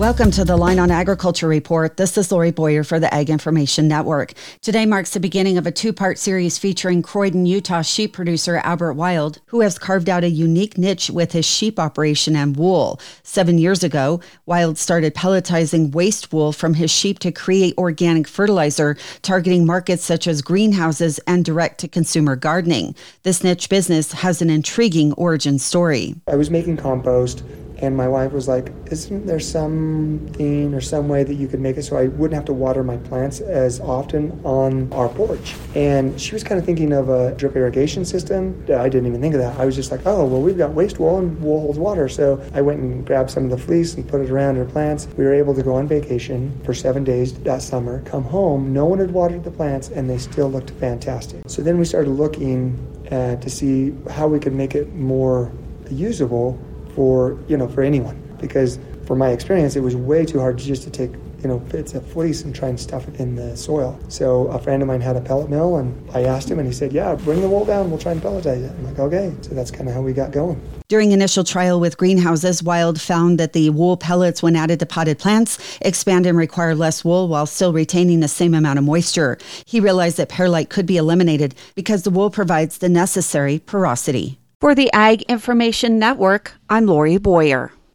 Welcome to the Line on Agriculture Report. This is Lori Boyer for the Ag Information Network. Today marks the beginning of a two part series featuring Croydon, Utah sheep producer Albert Wilde, who has carved out a unique niche with his sheep operation and wool. Seven years ago, Wilde started pelletizing waste wool from his sheep to create organic fertilizer, targeting markets such as greenhouses and direct to consumer gardening. This niche business has an intriguing origin story. I was making compost and my wife was like, Isn't there something or some way that you could make it so I wouldn't have to water my plants as often on our porch? And she was kind of thinking of a drip irrigation system. I didn't even think of that. I was just like, Oh, well, we've got waste wool and wool holds water. So I went and grabbed some of the fleece and put it around her plants. We were able to go on vacation for seven days that summer, come home, no one had watered the plants, and they still looked fantastic. So then we started looking uh, to see how we could make it more usable for you know for anyone. Because from my experience it was way too hard just to take you know bits of fleece and try and stuff it in the soil. So a friend of mine had a pellet mill and i asked him and he said yeah bring the wool down. We'll try and pelletize it. I'm like okay. So that's kind of how we got going. During initial trial with greenhouses, Wilde found that the wool pellets, when added to potted plants, expand and require less wool while still retaining the same amount of moisture. He realized that perlite could be eliminated because the wool provides the necessary porosity. For the Ag Information Network, I'm Lori Boyer.